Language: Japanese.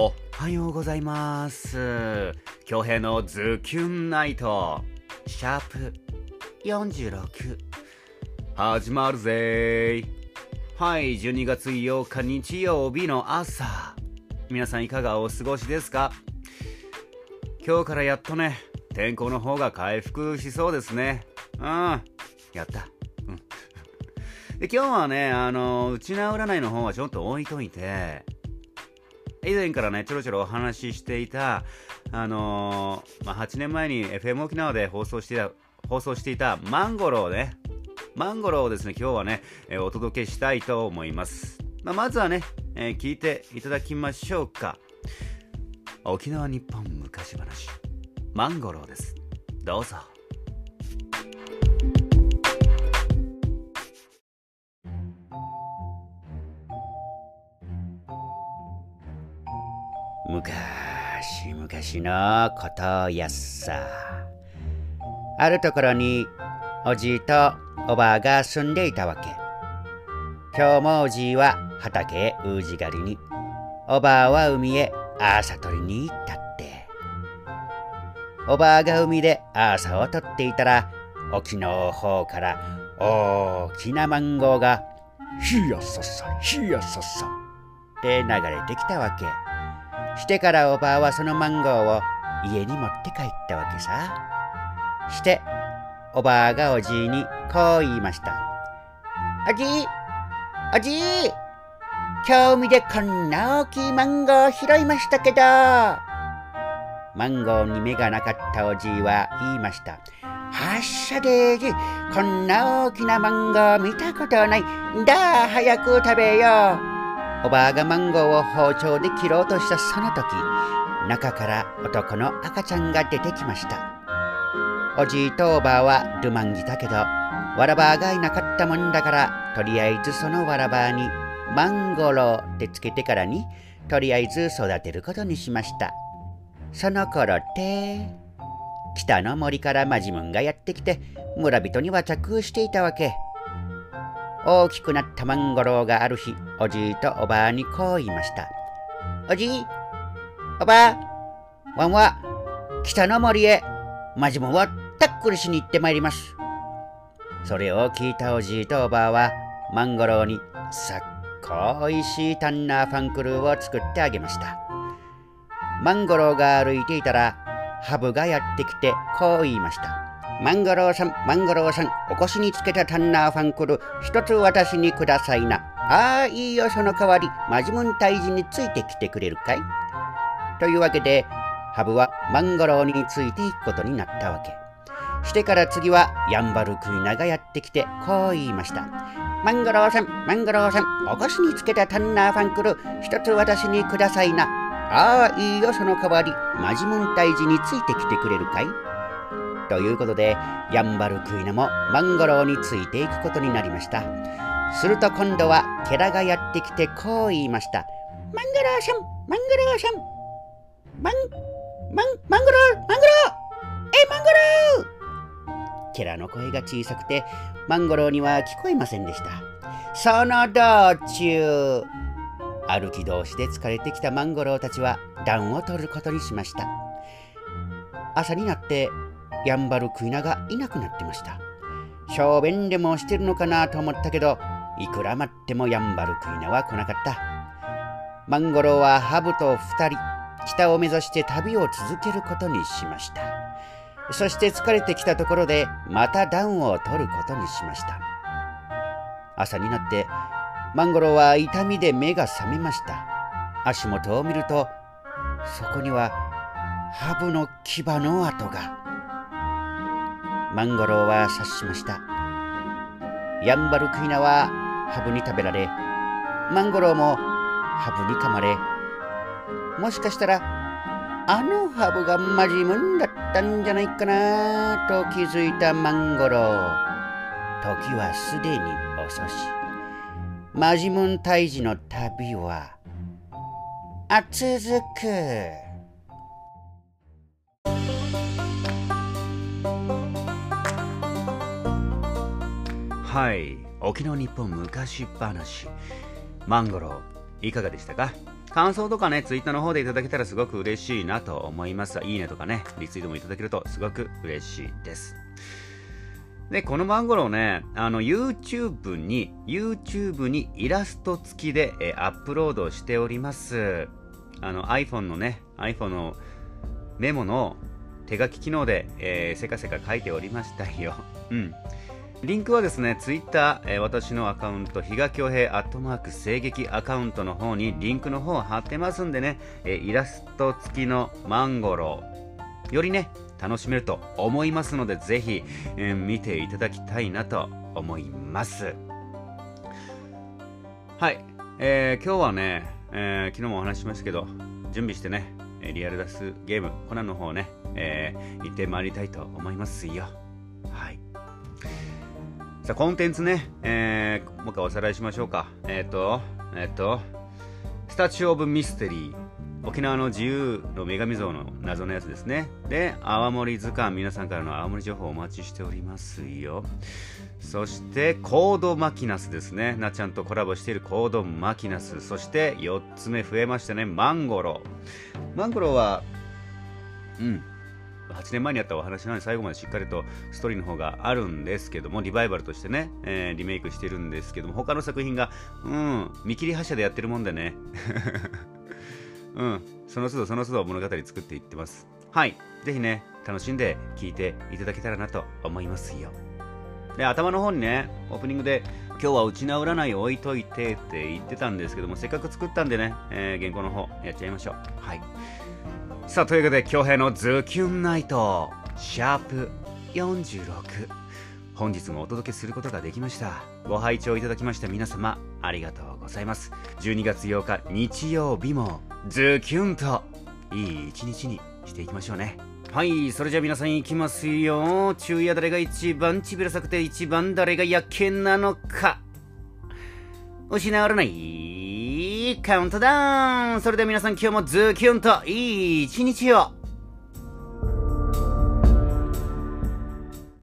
おはようございます。京平のズキュンナイト。シャープ46始まるぜ。はい12月8日日曜日の朝。皆さんいかがお過ごしですか？今日からやっとね天候の方が回復しそうですね。うんやった。うん。で今日はねあのうちな占いの方はちょっと置いといて以前からねちょろちょろお話ししていたあのー、まあ、8年前に FM 沖縄で放送していた放送していたマンゴロをね。マンゴロをですね今日はね、えー、お届けしたいと思います、まあ、まずはね、えー、聞いていただきましょうか。沖縄日本昔話。マンゴロです。どうぞ。昔昔のことやっさ。あるところにおじいとおばあが住んでいたわけ。今日もおじいは畑へうじ狩りにおばあは海へ朝取りに行ったって。おばあが海で朝を取っていたら沖の方から大きなマンゴーがひやささひやささって流れてきたわけ。してからおばあはそのマンゴーを家に持って帰ったわけさ。しておばあがおじいにこう言いました。おじいおじい今日見でこんな大きいマンゴー拾いましたけど。マンゴーに目がなかったおじいは言いました。はっしゃでーじ、こんな大きなマンゴー見たことない。だあ、早く食べよう。おばあがマンゴーを包丁で切ろうとしたその時中から男の赤ちゃんが出てきました。おじいとおばあはルマンギだけどわらばがいなかったもんだからとりあえずそのわらばにマンゴローってつけてからにとりあえず育てることにしました。その頃って北の森からマジムンがやってきて村人には着していたわけ。大きくなったマンゴローがある日、おじいとおばあにこう言いました。おじい、おばあ、ワンは北の森へ、マジモンはタックルしに行ってまいります。それを聞いたおじいとおばあは、マンゴローにさっこおいしいタンナーファンクルーを作ってあげました。マンゴローが歩いていたら、ハブがやってきてこう言いました。マンゴローさん、マンゴローさん、お腰につけたタンナーファンクル、一つ私にくださいな。ああ、いいよ、その代わり、マジムン退治についてきてくれるかい？というわけで、ハブはマンゴローについていくことになったわけ。してから次は、ヤンバルクイナがやってきて、こう言いました。マンゴローさん、マンゴローさん、お腰につけたタンナーファンクル、一つ私にくださいな。ああ、いいよ、その代わり、マジムン退治についてきてくれるかい？ということでヤンバルクイナもマンゴローについていくことになりました。すると今度はケラがやってきてこう言いました。マンゴローさんマンゴローさんマンマンマンゴローマンゴローえマンゴローケラの声が小さくてマンゴローには聞こえませんでした。その道中歩き同士で疲れてきたマンゴローたちは暖を取ることにしました。朝になってやんばるクイナがいなくなってました。小便でもしてるのかなと思ったけど、いくら待ってもやんばるクイナは来なかった。マンゴローはハブと二人、北を目指して旅を続けることにしました。そして疲れてきたところで、また暖を取ることにしました。朝になって、マンゴローは痛みで目が覚めました。足元を見ると、そこにはハブの牙の跡が。マンゴーは察しました。ヤンバルクイナはハブに食べられ、マンゴローもハブに噛まれ、もしかしたらあのハブがマジムンだったんじゃないかなと気づいたマンゴロー。時はすでに遅し。マジムン退治の旅は、あ続く。はい沖縄日本昔話マンゴロいかがでしたか？感想とかね、ツイッターの方でいただけたらすごく嬉しいなと思います。いいねとかね、リツイートもいただけるとすごく嬉しいです。で、このマンゴロをね、あの、YouTube に、YouTube にイラスト付きで、えアップロードしております。あの、iPhone のね、iPhone のメモの手書き機能で、えー、せかせか書いておりましたよ。うん。リンクはですね、ツイッター、えー、私のアカウント、比嘉恭平アットマーク声劇アカウントの方にリンクの方を貼ってますんでね、えー、イラスト付きのマンゴロー、よりね、楽しめると思いますので、ぜひ、えー、見ていただきたいなと思います。はい、えー、今日はね、えー、昨日もお話ししましたけど、準備してね、リアルダスゲーム、コナンの方ね、えー、行ってまいりたいと思いますよ。さあ、コンテンツね、えー、もう一回おさらいしましょうか。えっ、ー、と、えっ、ー、と、スタチュ・オブ・ミステリー。沖縄の自由の女神像の謎のやつですね。で、泡盛図鑑、皆さんからの泡盛情報お待ちしておりますよ。そして、コードマキナスですね。なっちゃんとコラボしているコードマキナス。そして、4つ目増えましたね。マンゴロ。マンゴロは、うん、8年前にやったお話なので最後までしっかりとストーリーの方があるんですけどもリバイバルとしてね、えー、リメイクしてるんですけども他の作品がうん見切り発車でやってるもんでね。うん。その都度その都度物語作っていってます。はい。ぜひね楽しんで聴いていただけたらなと思いますよ。で頭の方にねオープニングで今日はうちな占い置いといてって言ってたんですけどもせっかく作ったんでね、えー、原稿の方やっちゃいましょう。はい。さあというわけで恭平のズキュンナイトシャープ46本日もお届けすることができました。ご拝聴いただきました皆様ありがとうございます。12月8日日曜日もズキュンといい一日にしていきましょうね。はいそれじゃあ皆さんいきますよ。昼夜誰が一番ちびらさくて一番誰がやけなのか。失われない。カウントダウン。それでは皆さん今日もズキュンといい一日を。